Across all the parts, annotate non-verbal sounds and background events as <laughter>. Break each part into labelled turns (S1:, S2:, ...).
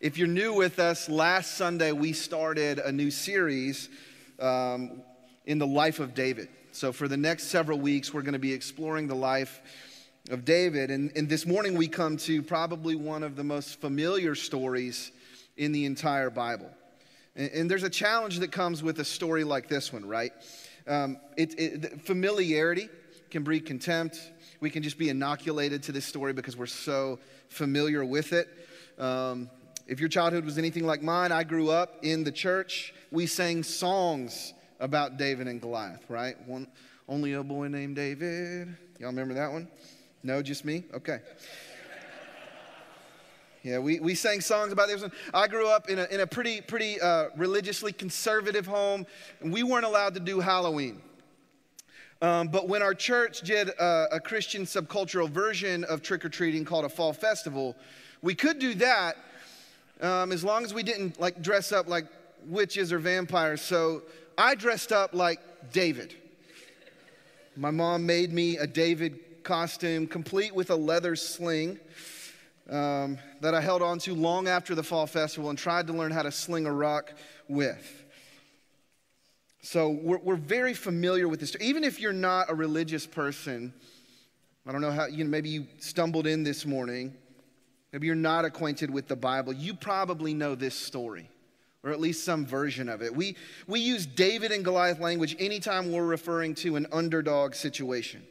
S1: If you're new with us, last Sunday we started a new series um, in the life of David. So, for the next several weeks, we're going to be exploring the life of David. And, and this morning we come to probably one of the most familiar stories in the entire Bible. And, and there's a challenge that comes with a story like this one, right? Um, it, it, familiarity can breed contempt. We can just be inoculated to this story because we're so familiar with it. Um, if your childhood was anything like mine, I grew up in the church. We sang songs about David and Goliath, right? One, only a boy named David. Y'all remember that one? No, just me? Okay. <laughs> Yeah, we, we sang songs about this. I grew up in a, in a pretty, pretty uh, religiously conservative home, and we weren't allowed to do Halloween. Um, but when our church did a, a Christian subcultural version of trick or treating called a fall festival, we could do that, um, as long as we didn't like dress up like witches or vampires. So I dressed up like David. My mom made me a David costume, complete with a leather sling um, that I held on to long after the fall festival and tried to learn how to sling a rock with. So we're, we're very familiar with this. Even if you're not a religious person, I don't know how, you know, maybe you stumbled in this morning Maybe you're not acquainted with the Bible. You probably know this story, or at least some version of it. We, we use David and Goliath language anytime we're referring to an underdog situation,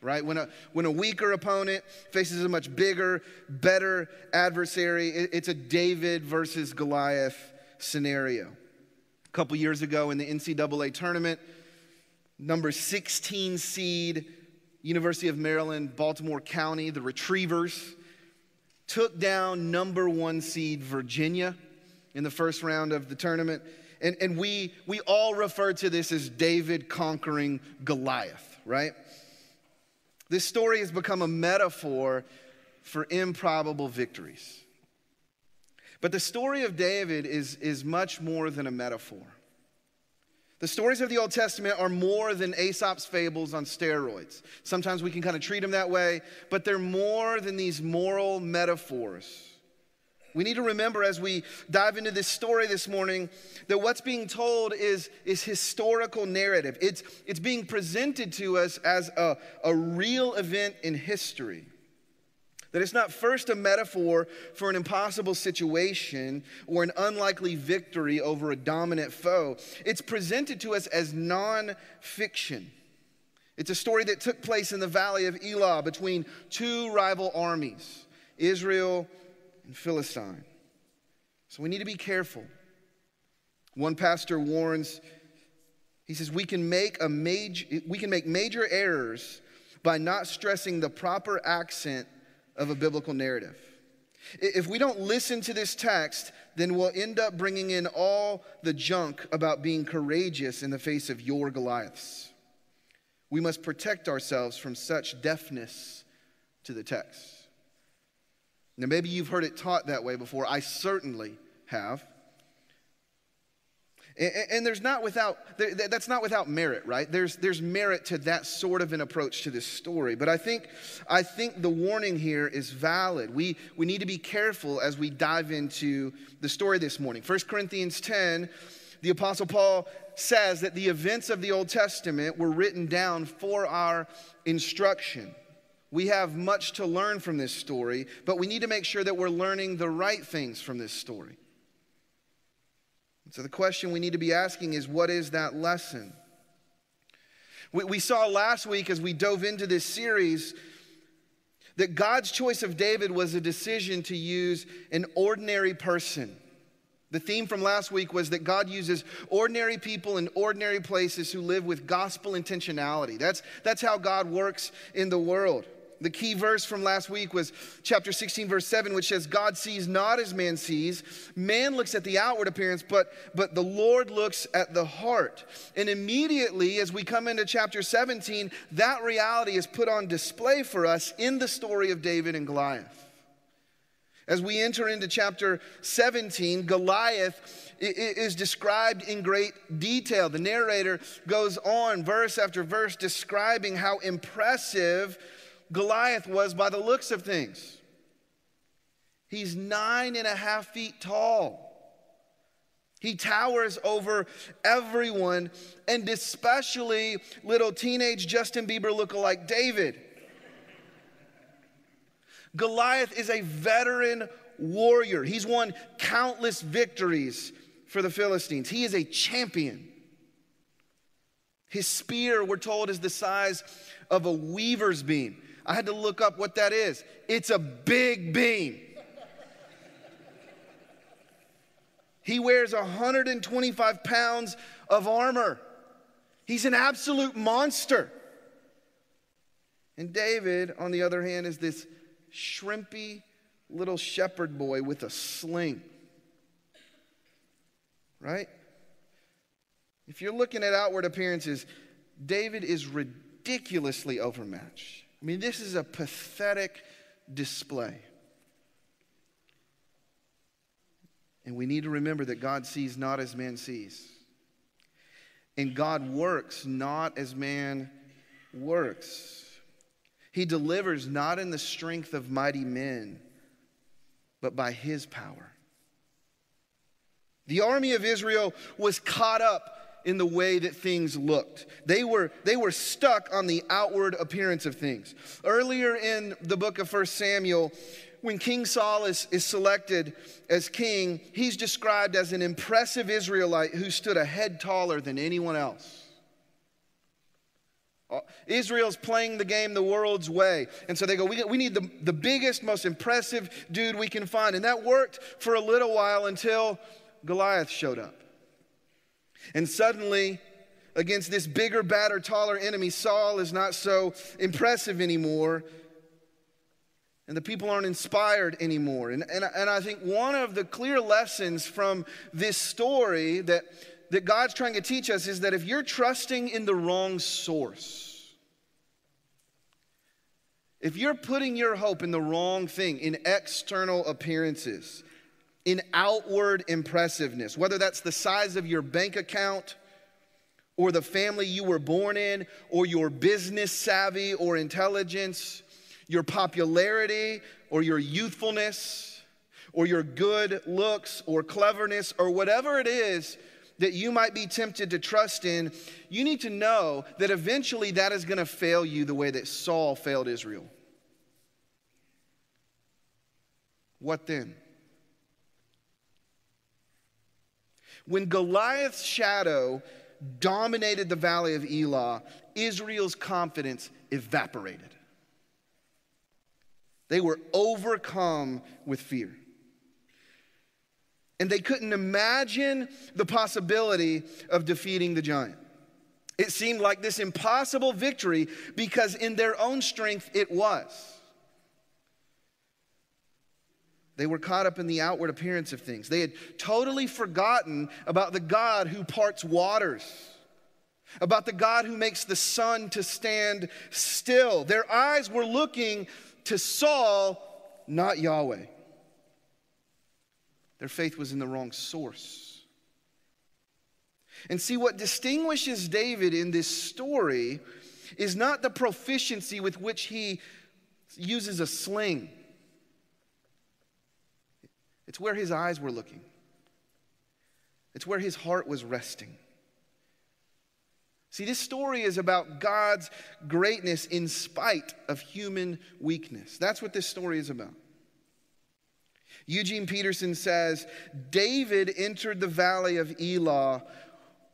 S1: right? When a, when a weaker opponent faces a much bigger, better adversary, it, it's a David versus Goliath scenario. A couple years ago in the NCAA tournament, number 16 seed, University of Maryland, Baltimore County, the Retrievers took down number one seed Virginia in the first round of the tournament. And, and we, we all refer to this as David conquering Goliath, right? This story has become a metaphor for improbable victories. But the story of David is, is much more than a metaphor. The stories of the Old Testament are more than Aesop's fables on steroids. Sometimes we can kind of treat them that way, but they're more than these moral metaphors. We need to remember as we dive into this story this morning that what's being told is, is historical narrative. It's, it's being presented to us as a, a real event in history. That it's not first a metaphor for an impossible situation or an unlikely victory over a dominant foe. It's presented to us as non fiction. It's a story that took place in the valley of Elah between two rival armies, Israel and Philistine. So we need to be careful. One pastor warns, he says, we can make a major, we can make major errors by not stressing the proper accent of a biblical narrative. If we don't listen to this text, then we'll end up bringing in all the junk about being courageous in the face of your Goliaths. We must protect ourselves from such deafness to the text. Now, maybe you've heard it taught that way before. I certainly have. And, there's not without, that's not without merit, right? There's, there's merit to that sort of an approach to this story. But I think, I think the warning here is valid. We, we need to be careful as we dive into the story this morning. 1 Corinthians 10, the Apostle Paul says that the events of the Old Testament were written down for our instruction. We have much to learn from this story, but we need to make sure that we're learning the right things from this story. So, the question we need to be asking is what is that lesson? We, we saw last week as we dove into this series that God's choice of David was a decision to use an ordinary person. The theme from last week was that God uses ordinary people in ordinary places who live with gospel intentionality. That's, that's how God works in the world. The key verse from last week was chapter 16, verse 7, which says, God sees not as man sees. Man looks at the outward appearance, but, but the Lord looks at the heart. And immediately, as we come into chapter 17, that reality is put on display for us in the story of David and Goliath. As we enter into chapter 17, Goliath is described in great detail. The narrator goes on, verse after verse, describing how impressive Goliath was by the looks of things. He's nine and a half feet tall. He towers over everyone, and especially little teenage Justin Bieber lookalike David. Goliath is a veteran warrior. He's won countless victories for the Philistines. He is a champion. His spear, we're told, is the size of a weaver's beam. I had to look up what that is. It's a big beam. He wears 125 pounds of armor. He's an absolute monster. And David, on the other hand, is this shrimpy little shepherd boy with a sling. Right? If you're looking at outward appearances, David is ridiculously overmatched. I mean, this is a pathetic display. And we need to remember that God sees not as man sees. And God works not as man works. He delivers not in the strength of mighty men, but by his power. The army of Israel was caught up in the way that things looked. They were, they were stuck on the outward appearance of things. Earlier in the book of 1 Samuel, when King Saul is, is selected as king, he's described as an impressive Israelite who stood a head taller than anyone else. Uh, Israel's playing the game the world's way. And so they go, we, we need the, the biggest, most impressive dude we can find. And that worked for a little while until Goliath showed up. And suddenly, against this bigger, badder, taller enemy, Saul is not so impressive anymore and the people aren't inspired anymore. And, and, and I think one of the clear lessons from this story that, that God's trying to teach us is that if you're trusting in the wrong source, if you're putting your hope in the wrong thing, in external appearances, in outward impressiveness, whether that's the size of your bank account, or the family you were born in, or your business savvy or intelligence, your popularity or your youthfulness or your good looks or cleverness or whatever it is that you might be tempted to trust in, you need to know that eventually that is going to fail you the way that Saul failed Israel. What then? When Goliath's shadow dominated the valley of Elah, Israel's confidence evaporated. They were overcome with fear. And they couldn't imagine the possibility of defeating the giant. It seemed like this impossible victory because, in their own strength, it was. They were caught up in the outward appearance of things. They had totally forgotten about the God who parts waters, about the God who makes the sun to stand still. Their eyes were looking to Saul, not Yahweh. Their faith was in the wrong source. And see, what distinguishes David in this story is not the proficiency with which he uses a sling, it's where his eyes were looking, it's where his heart was resting. See, this story is about God's greatness in spite of human weakness. That's what this story is about. Eugene Peterson says David entered the valley of Elah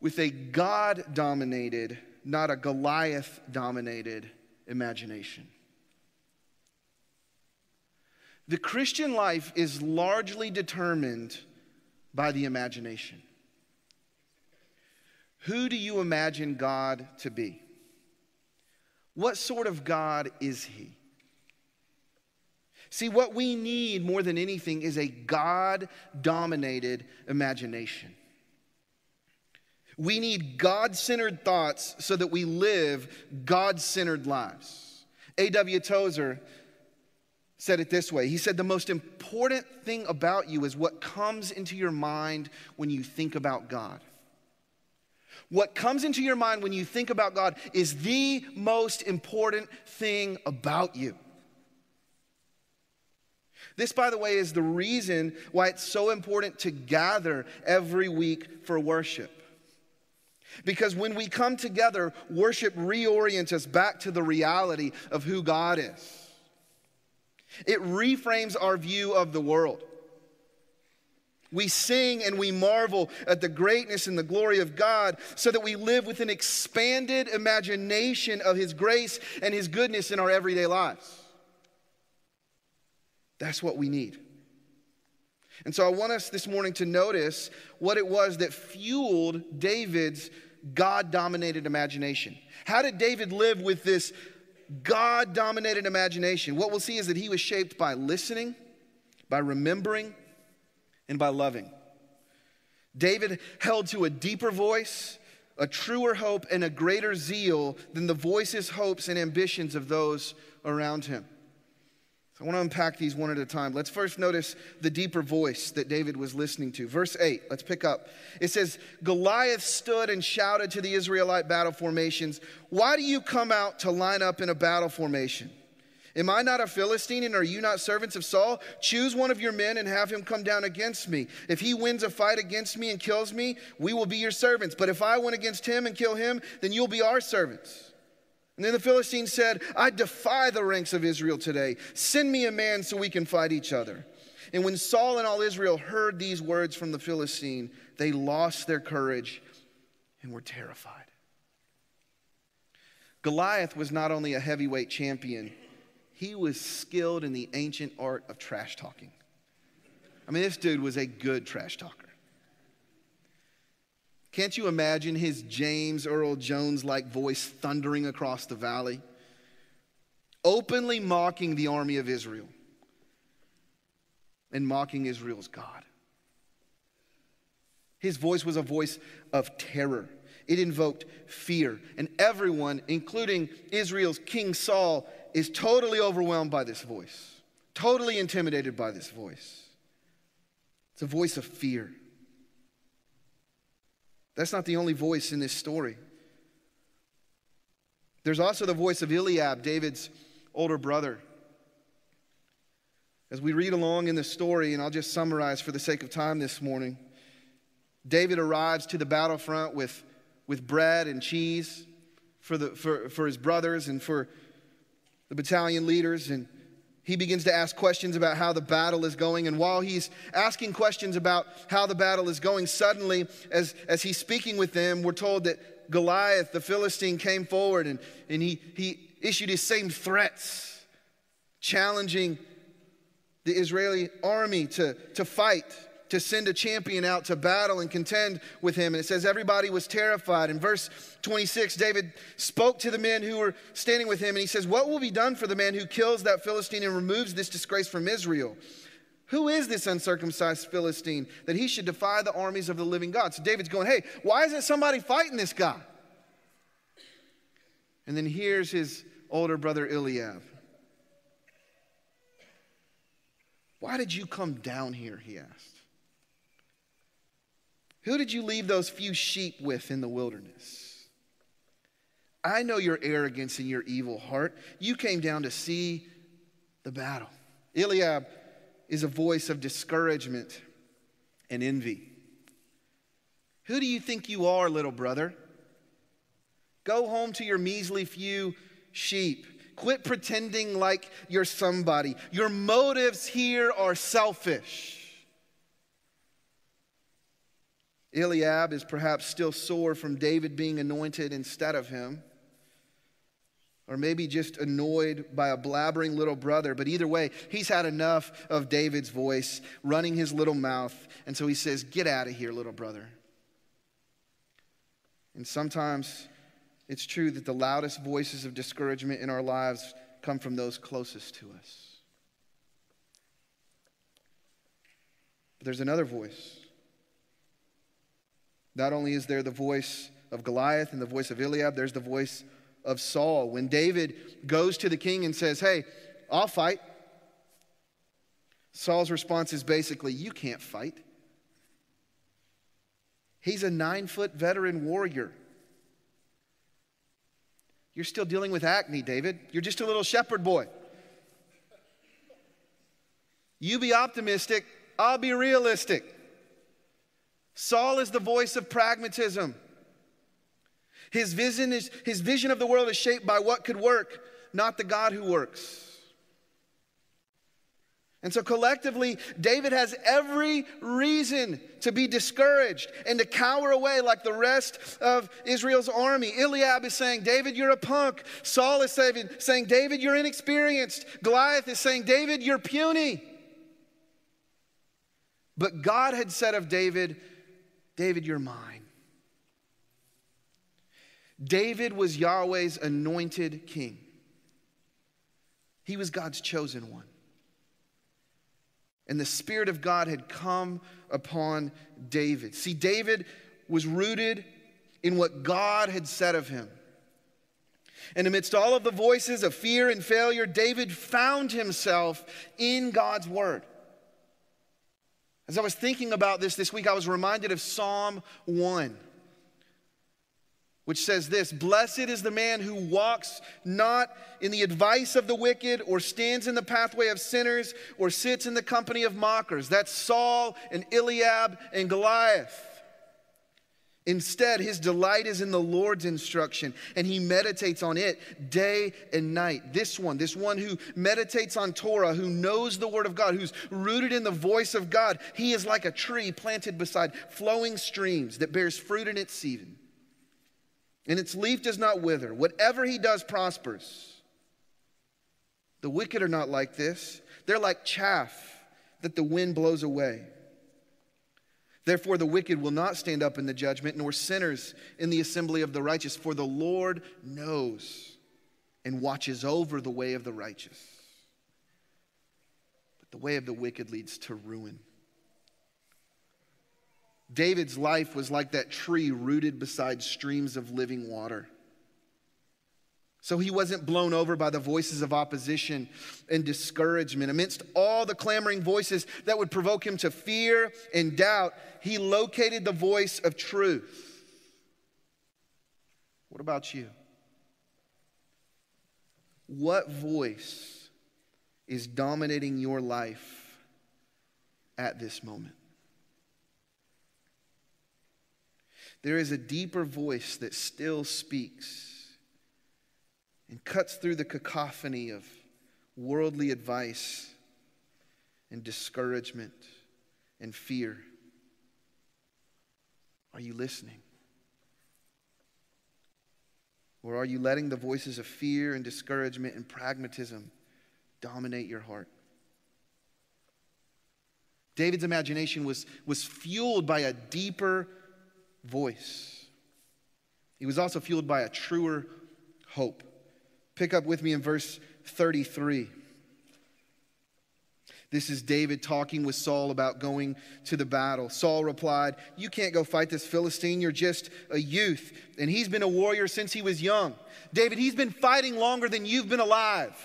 S1: with a God dominated, not a Goliath dominated imagination. The Christian life is largely determined by the imagination. Who do you imagine God to be? What sort of God is He? See, what we need more than anything is a God dominated imagination. We need God centered thoughts so that we live God centered lives. A.W. Tozer said it this way He said, The most important thing about you is what comes into your mind when you think about God. What comes into your mind when you think about God is the most important thing about you. This, by the way, is the reason why it's so important to gather every week for worship. Because when we come together, worship reorients us back to the reality of who God is. It reframes our view of the world. We sing and we marvel at the greatness and the glory of God so that we live with an expanded imagination of His grace and His goodness in our everyday lives. That's what we need. And so I want us this morning to notice what it was that fueled David's God dominated imagination. How did David live with this God dominated imagination? What we'll see is that he was shaped by listening, by remembering, and by loving. David held to a deeper voice, a truer hope, and a greater zeal than the voices, hopes, and ambitions of those around him. So I want to unpack these one at a time. Let's first notice the deeper voice that David was listening to. Verse 8, let's pick up. It says, Goliath stood and shouted to the Israelite battle formations, Why do you come out to line up in a battle formation? Am I not a Philistine and are you not servants of Saul? Choose one of your men and have him come down against me. If he wins a fight against me and kills me, we will be your servants. But if I win against him and kill him, then you'll be our servants. And then the Philistines said, I defy the ranks of Israel today. Send me a man so we can fight each other. And when Saul and all Israel heard these words from the Philistine, they lost their courage and were terrified. Goliath was not only a heavyweight champion, he was skilled in the ancient art of trash talking. I mean, this dude was a good trash talker. Can't you imagine his James Earl Jones like voice thundering across the valley, openly mocking the army of Israel and mocking Israel's God? His voice was a voice of terror. It invoked fear. And everyone, including Israel's King Saul, is totally overwhelmed by this voice, totally intimidated by this voice. It's a voice of fear. That's not the only voice in this story. There's also the voice of Eliab, David's older brother. As we read along in the story, and I'll just summarize for the sake of time this morning, David arrives to the battlefront with, with bread and cheese for, the, for, for his brothers and for the battalion leaders. And he begins to ask questions about how the battle is going. And while he's asking questions about how the battle is going, suddenly, as, as he's speaking with them, we're told that Goliath, the Philistine, came forward and, and he, he issued his same threats, challenging the Israeli army to, to fight to send a champion out to battle and contend with him. And it says everybody was terrified. In verse 26, David spoke to the men who were standing with him, and he says, What will be done for the man who kills that Philistine and removes this disgrace from Israel? Who is this uncircumcised Philistine that he should defy the armies of the living God? So David's going, Hey, why isn't somebody fighting this guy? And then here's his older brother Eliab. Why did you come down here? He asked. Who did you leave those few sheep with in the wilderness? I know your arrogance and your evil heart. You came down to see the battle. Eliab is a voice of discouragement and envy. Who do you think you are, little brother? Go home to your measly few sheep. Quit pretending like you're somebody. Your motives here are selfish. Eliab is perhaps still sore from David being anointed instead of him. Or maybe just annoyed by a blabbering little brother. But either way, he's had enough of David's voice running his little mouth. And so he says, Get out of here, little brother. And sometimes it's true that the loudest voices of discouragement in our lives come from those closest to us. But there's another voice not only is there the voice of Goliath and the voice of Eliab, there's the voice of Saul. When David goes to the king and says, Hey, I'll fight, Saul's response is basically, You can't fight. He's a nine foot veteran warrior. You're still dealing with acne, David. You're just a little shepherd boy. You be optimistic, I'll be realistic. Saul is the voice of pragmatism. His vision, is, his vision of the world is shaped by what could work, not the God who works. And so collectively, David has every reason to be discouraged and to cower away like the rest of Israel's army. Eliab is saying, David, you're a punk. Saul is saying, David, you're inexperienced. Goliath is saying, David, you're puny. But God had said of David, David, you're mine. David was Yahweh's anointed king, he was God's chosen one. And the Spirit of God had come upon David. See, David was rooted in what God had said of him. And amidst all of the voices of fear and failure, David found himself in God's word. As I was thinking about this this week, I was reminded of Psalm 1 which says this Blessed is the man who walks not in the advice of the wicked, or stands in the pathway of sinners, or sits in the company of mockers. That's Saul and Eliab and Goliath. Instead, his delight is in the Lord's instruction, and he meditates on it day and night. This one, this one who meditates on Torah, who knows the Word of God, who's rooted in the voice of God, he is like a tree planted beside flowing streams that bears fruit in its season and its leaf does not wither. Whatever he does prospers. The wicked are not like this, they're like chaff that the wind blows away. Therefore, the wicked will not stand up in the judgment, nor sinners in the assembly of the righteous, for the Lord knows and watches over the way of the righteous. But the way of the wicked leads to ruin. David's life was like that tree rooted beside streams of living water. So he wasn't blown over by the voices of opposition and discouragement. Amidst all the clamoring voices that would provoke him to fear and doubt, he located the voice of truth. What about you? What voice is dominating your life at this moment? There is a deeper voice that still speaks and cuts through the cacophony of worldly advice and discouragement and fear. Are you listening? Or are you letting the voices of fear and discouragement and pragmatism dominate your heart? David's imagination was, was fueled by a deeper voice. He was also fueled by a truer hope. Pick up with me in verse 33. This is David talking with Saul about going to the battle. Saul replied, You can't go fight this Philistine. You're just a youth. And he's been a warrior since he was young. David, he's been fighting longer than you've been alive.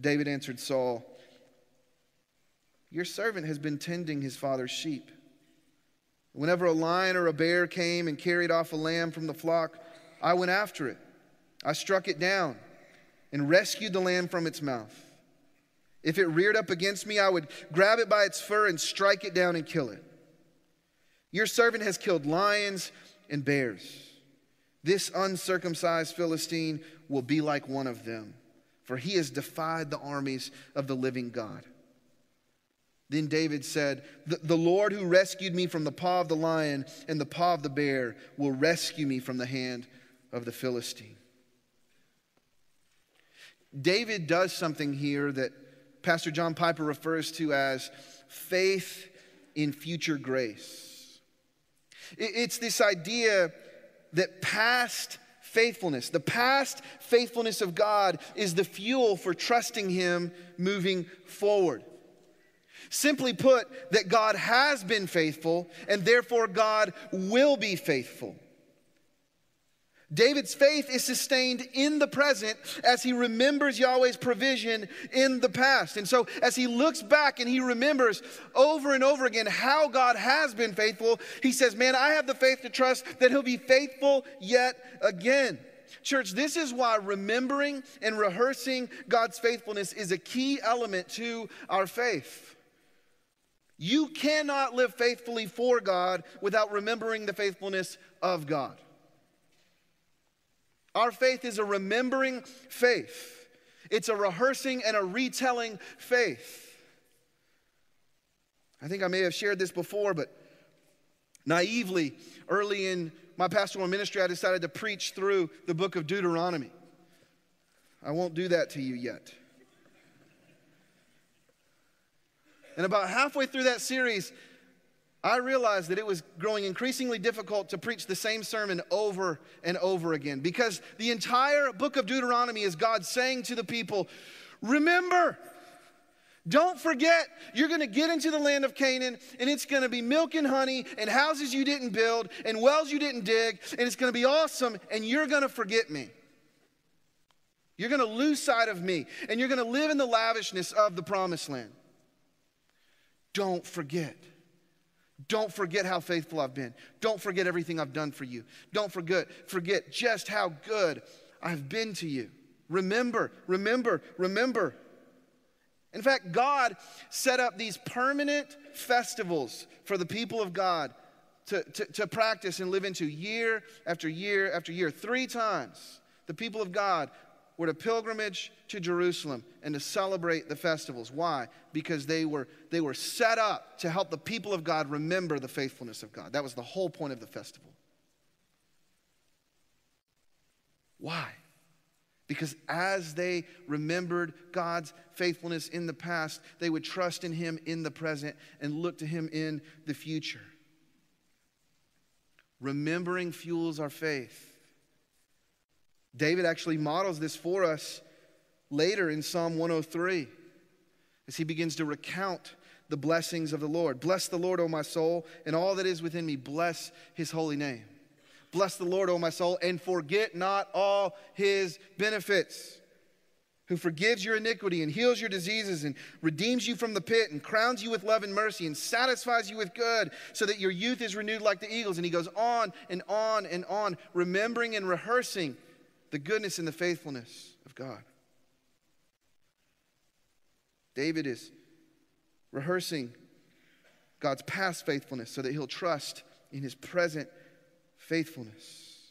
S1: David answered Saul, Your servant has been tending his father's sheep. Whenever a lion or a bear came and carried off a lamb from the flock, I went after it. I struck it down and rescued the lamb from its mouth. If it reared up against me, I would grab it by its fur and strike it down and kill it. Your servant has killed lions and bears. This uncircumcised Philistine will be like one of them, for he has defied the armies of the living God. Then David said, the, Lord who rescued me from the paw of the lion and the paw of the bear will rescue me from the hand of the Philistine. David does something here that Pastor John Piper refers to as faith in future grace. It's this idea that past faithfulness, the past faithfulness of God, is the fuel for trusting Him moving forward. Simply put, that God has been faithful and therefore God will be faithful. David's faith is sustained in the present as he remembers Yahweh's provision in the past. And so, as he looks back and he remembers over and over again how God has been faithful, he says, Man, I have the faith to trust that he'll be faithful yet again. church, this is why remembering and rehearsing God's faithfulness is a key element to our faith. You cannot live faithfully for God without remembering the faithfulness of God. Our faith is a remembering faith, it's a rehearsing and a retelling faith. I think I may have shared this before, but naively, early in my pastoral ministry, I decided to preach through the book of Deuteronomy. I won't do that to you yet. And about halfway through that series, I realized that it was growing increasingly difficult to preach the same sermon over and over again because the entire book of Deuteronomy is God saying to the people, Remember, don't forget, you're going to get into the land of Canaan, and it's going to be milk and honey, and houses you didn't build, and wells you didn't dig, and it's going to be awesome, and you're going to forget me. You're going to lose sight of me, and you're going to live in the lavishness of the promised land. Don't forget. Don't forget how faithful I've been. Don't forget everything I've done for you. Don't forget, forget just how good I've been to you. Remember, remember, remember. In fact, God set up these permanent festivals for the people of God to, to, to, practice and live into year after year after year. Three times, the people of God were to pilgrimage to Jerusalem and to celebrate the festivals. Why? Because they were, they were set up to help the people of God remember the faithfulness of God. That was the whole point of the festival. Why? Because as they remembered God's faithfulness in the past, they would trust in Him in the present and look to Him in the future. Remembering fuels our faith. David actually models this for us later in Psalm 103 as he begins to recount the blessings of the Lord. Bless the Lord, O my soul, and all that is within me. Bless his holy name. Bless the Lord, O my soul, and forget not all his benefits. Who forgives your iniquity and heals your diseases and redeems you from the pit and crowns you with love and mercy and satisfies you with good so that your youth is renewed like the eagles. And he goes on and on and on, remembering and rehearsing the goodness and the faithfulness of God. David is rehearsing God's past faithfulness so that he'll trust in his present faithfulness.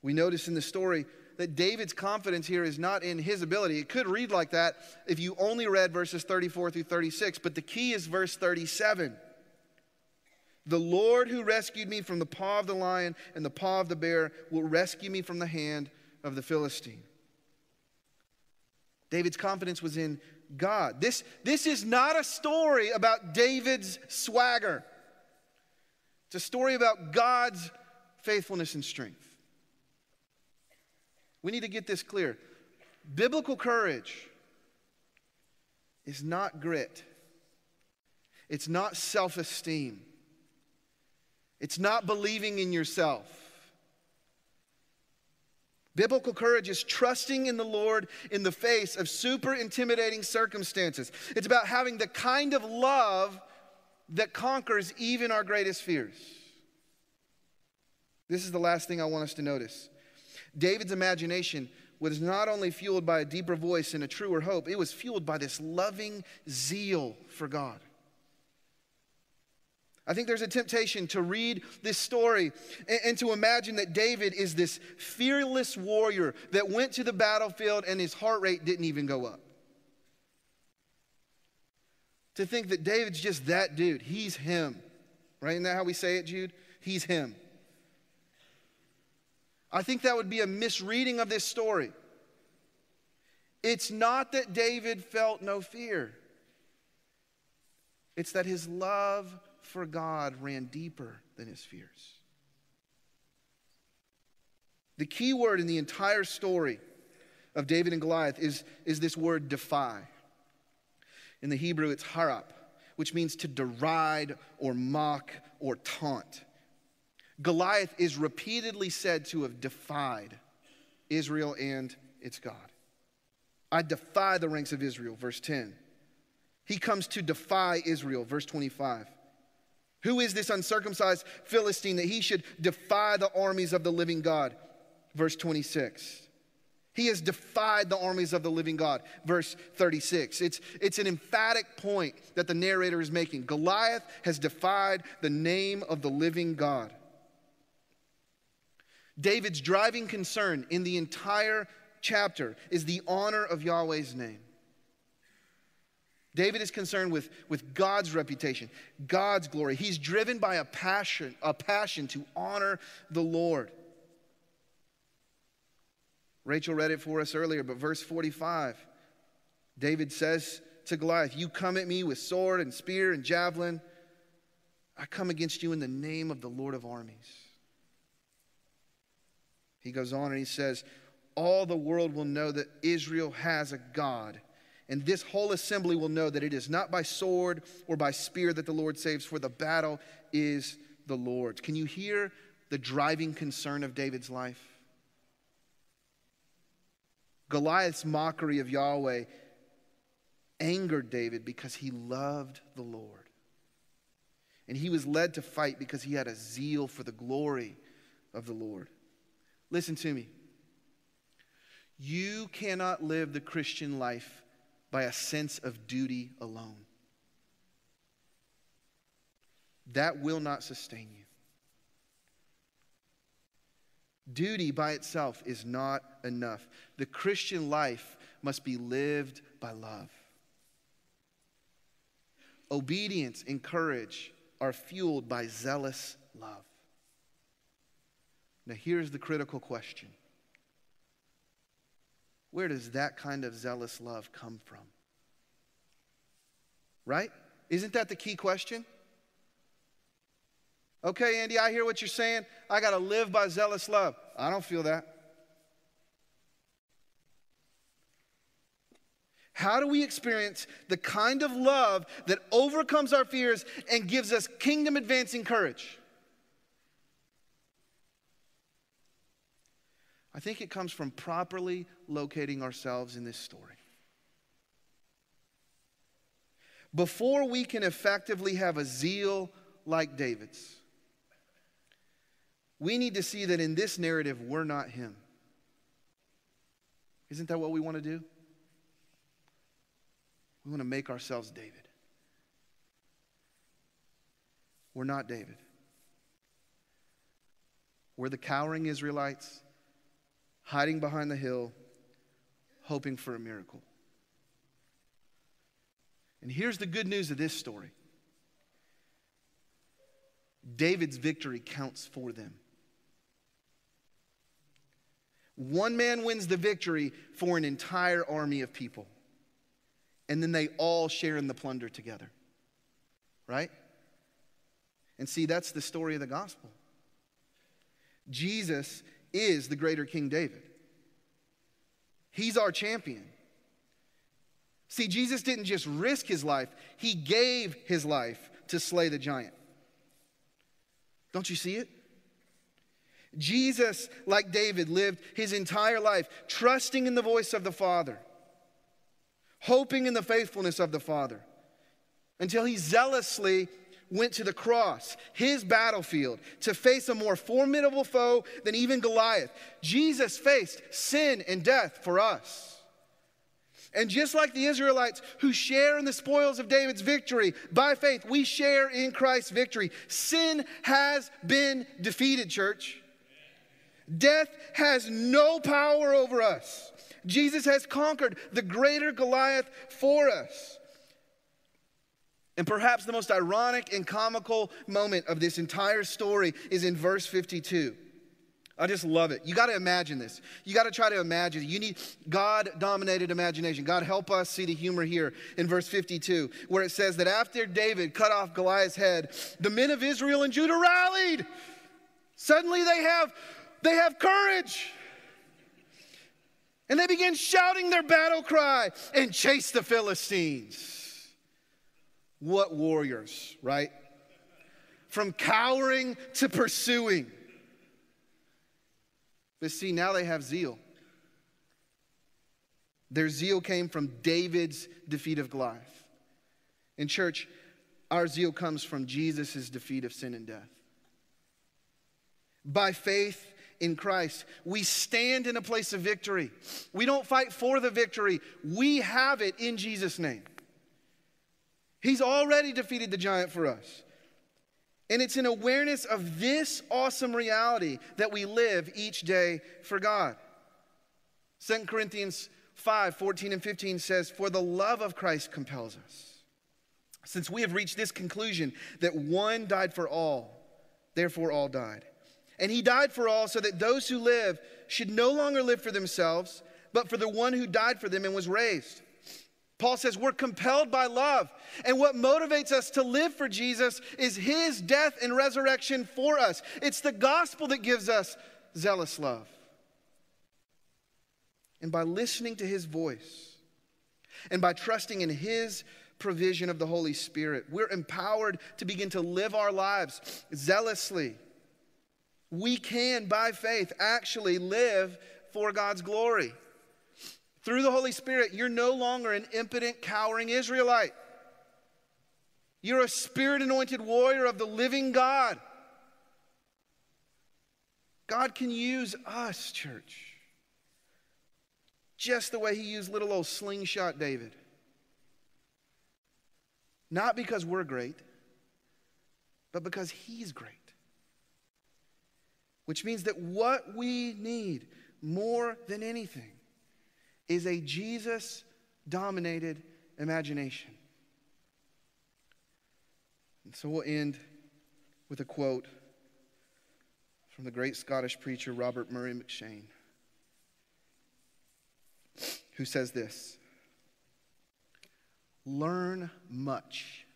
S1: We notice in the story that David's confidence here is not in his ability. It could read like that if you only read verses 34 through 36, but the key is verse 37. The Lord who rescued me from the paw of the lion and the paw of the bear will rescue me from the hand of the Philistine. David's confidence was in God. This, this is not a story about David's swagger, it's a story about God's faithfulness and strength. We need to get this clear. Biblical courage is not grit, it's not self esteem. It's not believing in yourself. Biblical courage is trusting in the Lord in the face of super intimidating circumstances. It's about having the kind of love that conquers even our greatest fears. This is the last thing I want us to notice. David's imagination was not only fueled by a deeper voice and a truer hope, it was fueled by this loving zeal for God. I think there's a temptation to read this story and, and, to imagine that David is this fearless warrior that went to the battlefield and his heart rate didn't even go up. To think that David's just that dude, he's him. Right? Isn't that how we say it, Jude? He's him. I think that would be a misreading of this story. It's not that David felt no fear, it's that his love for God ran deeper than his fears. The key word in the entire story of David and Goliath is, is this word defy. In the Hebrew, it's harap, which means to deride or mock or taunt. Goliath is repeatedly said to have defied Israel and its God. I defy the ranks of Israel, verse 10. He comes to defy Israel, verse 25. Who is this uncircumcised Philistine that he should defy the armies of the living God? verse 26. He has defied the armies of the living God. Verse 36. It's, it's an emphatic point that the narrator is making. Goliath has defied the name of the living God. David's driving concern in the entire chapter is the honor of Yahweh's name. David is concerned with, with God's reputation, God's glory. He's driven by a passion, a passion to honor the Lord. Rachel read it for us earlier, but verse 45, David says to Goliath, You come at me with sword and spear and javelin. I come against you in the name of the Lord of armies. He goes on and he says, All the world will know that Israel has a God, and this whole assembly will know that it is not by sword or by spear that the Lord saves, for the battle is the Lord's. Can you hear the driving concern of David's life? Goliath's mockery of Yahweh angered David because he loved the Lord. And he was led to fight because he had a zeal for the glory of the Lord. Listen to me. You cannot live the Christian life by a sense of duty alone. That will not sustain you. Duty by itself is not enough. The Christian life must be lived by love. Obedience and courage are fueled by zealous love. Now, here's the critical question Where does that kind of zealous love come from? Right? Isn't that the key question? Okay, Andy, I hear what you're saying. I got to live by zealous love. I don't feel that. How do we experience the kind of love that overcomes our fears and gives us kingdom advancing courage? I think it comes from properly locating ourselves in this story. Before we can effectively have a zeal like David's, we need to see that in this narrative, we're not him. Isn't that what we want to do? We want to make ourselves David. We're not David. We're the cowering Israelites hiding behind the hill, hoping for a miracle. And here's the good news of this story David's victory counts for them. One man wins the victory for an entire army of people. And then they all share in the plunder together. Right? And see, that's the story of the gospel. Jesus is the greater King David, he's our champion. See, Jesus didn't just risk his life, he gave his life to slay the giant. Don't you see it? Jesus, like David, lived his entire life trusting in the voice of the Father, hoping in the faithfulness of the Father, until he zealously went to the cross, his battlefield, to face a more formidable foe than even Goliath. Jesus faced sin and death for us. And just like the Israelites who share in the spoils of David's victory by faith, we share in Christ's victory. Sin has been defeated, church. Death has no power over us. Jesus has conquered the greater Goliath for us. And perhaps the most ironic and comical moment of this entire story is in verse 52. I just love it. You got to imagine this. You got to try to imagine. You need God dominated imagination. God, help us see the humor here in verse 52, where it says that after David cut off Goliath's head, the men of Israel and Judah rallied. Suddenly they have they have courage. And they begin shouting their battle cry and chase the Philistines. What warriors, right? From cowering to pursuing. But see, now they have zeal. Their zeal came from David's defeat of Goliath. In church, our zeal comes from Jesus' defeat of sin and death. By faith in Christ. We stand in a place of victory. We don't fight for the victory, we have it in Jesus' name. He's already defeated the giant for us. And it's an awareness of this awesome reality that we live each day for God. 2 Corinthians 5 14 and 15 says, For the love of Christ compels us. Since we have reached this conclusion that one died for all, therefore all died. And he died for all so that those who live should no longer live for themselves, but for the one who died for them and was raised. Paul says we're compelled by love. And what motivates us to live for Jesus is his death and resurrection for us. It's the gospel that gives us zealous love. And by listening to his voice and by trusting in his provision of the Holy Spirit, we're empowered to begin to live our lives zealously we can, by faith, actually live for God's glory. Through the Holy Spirit, you're no longer an impotent, cowering Israelite. You're a spirit anointed warrior of the living God. God can use us, church, just the way He used little old slingshot David. Not because we're great, but because He's great which means that what we need more than anything is a Jesus dominated imagination. And so we'll end with a quote from the great Scottish preacher Robert Murray McCheyne, who says this Learn much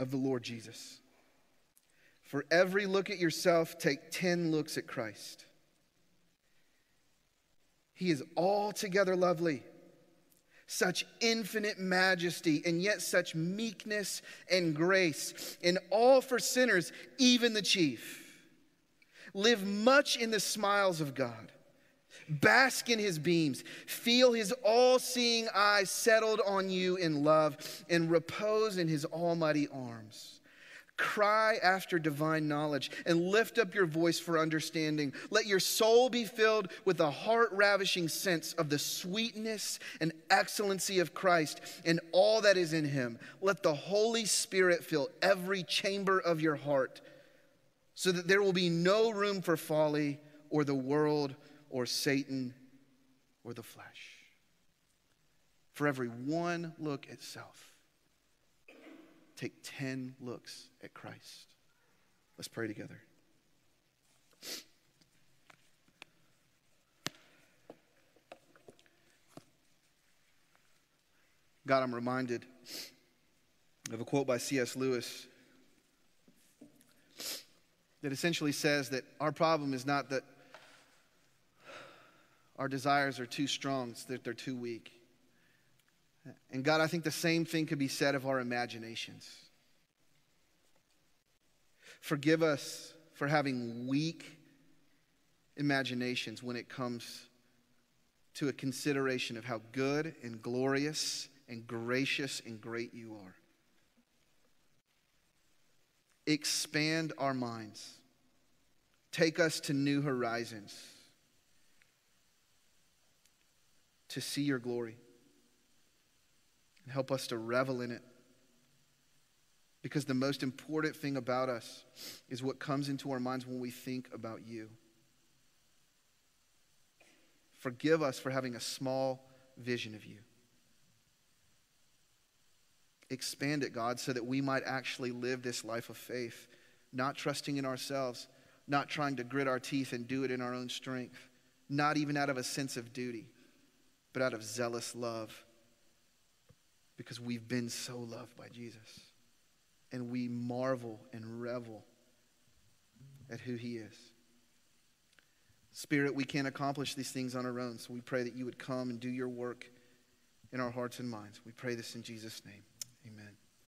S1: of the Lord Jesus for every look at yourself, take 10 looks at Christ. He is altogether lovely, such infinite majesty, and yet such meekness and grace, and all for sinners, even the chief. Live much in the smiles of God. Bask in his beams. Feel his all seeing eyes settled on you in love, and repose in his almighty arms. Cry after divine knowledge and lift up your voice for understanding. Let your soul be filled with a heart ravishing sense of the sweetness and excellency of Christ and all that is in him. Let the Holy Spirit fill every chamber of your heart so that there will be no room for folly or the world or Satan or the flesh. For every one look at self take 10 looks at Christ. Let's pray together. God, I'm reminded of a quote by C.S. Lewis that essentially says that our problem is not that our desires are too strong, it's that they're too weak. And God, I think the same thing could be said of our imaginations. Forgive us for having weak imaginations when it comes to a consideration of how good and glorious and gracious and great you are. Expand our minds, take us to new horizons to see your glory and help us to revel in it. Because the most important thing about us is what comes into our minds when we think about you. Forgive us for having a small vision of you. Expand it, God, so that we might actually live this life of faith, not trusting in ourselves, not trying to grit our teeth and do it in our own strength, not even out of a sense of duty, but out of zealous love because we've been so loved by Jesus. And we marvel and revel at who he is. Spirit, we can't accomplish these things on our own, so we pray that you would come and do your work in our hearts and minds. We pray this in Jesus' name. Amen.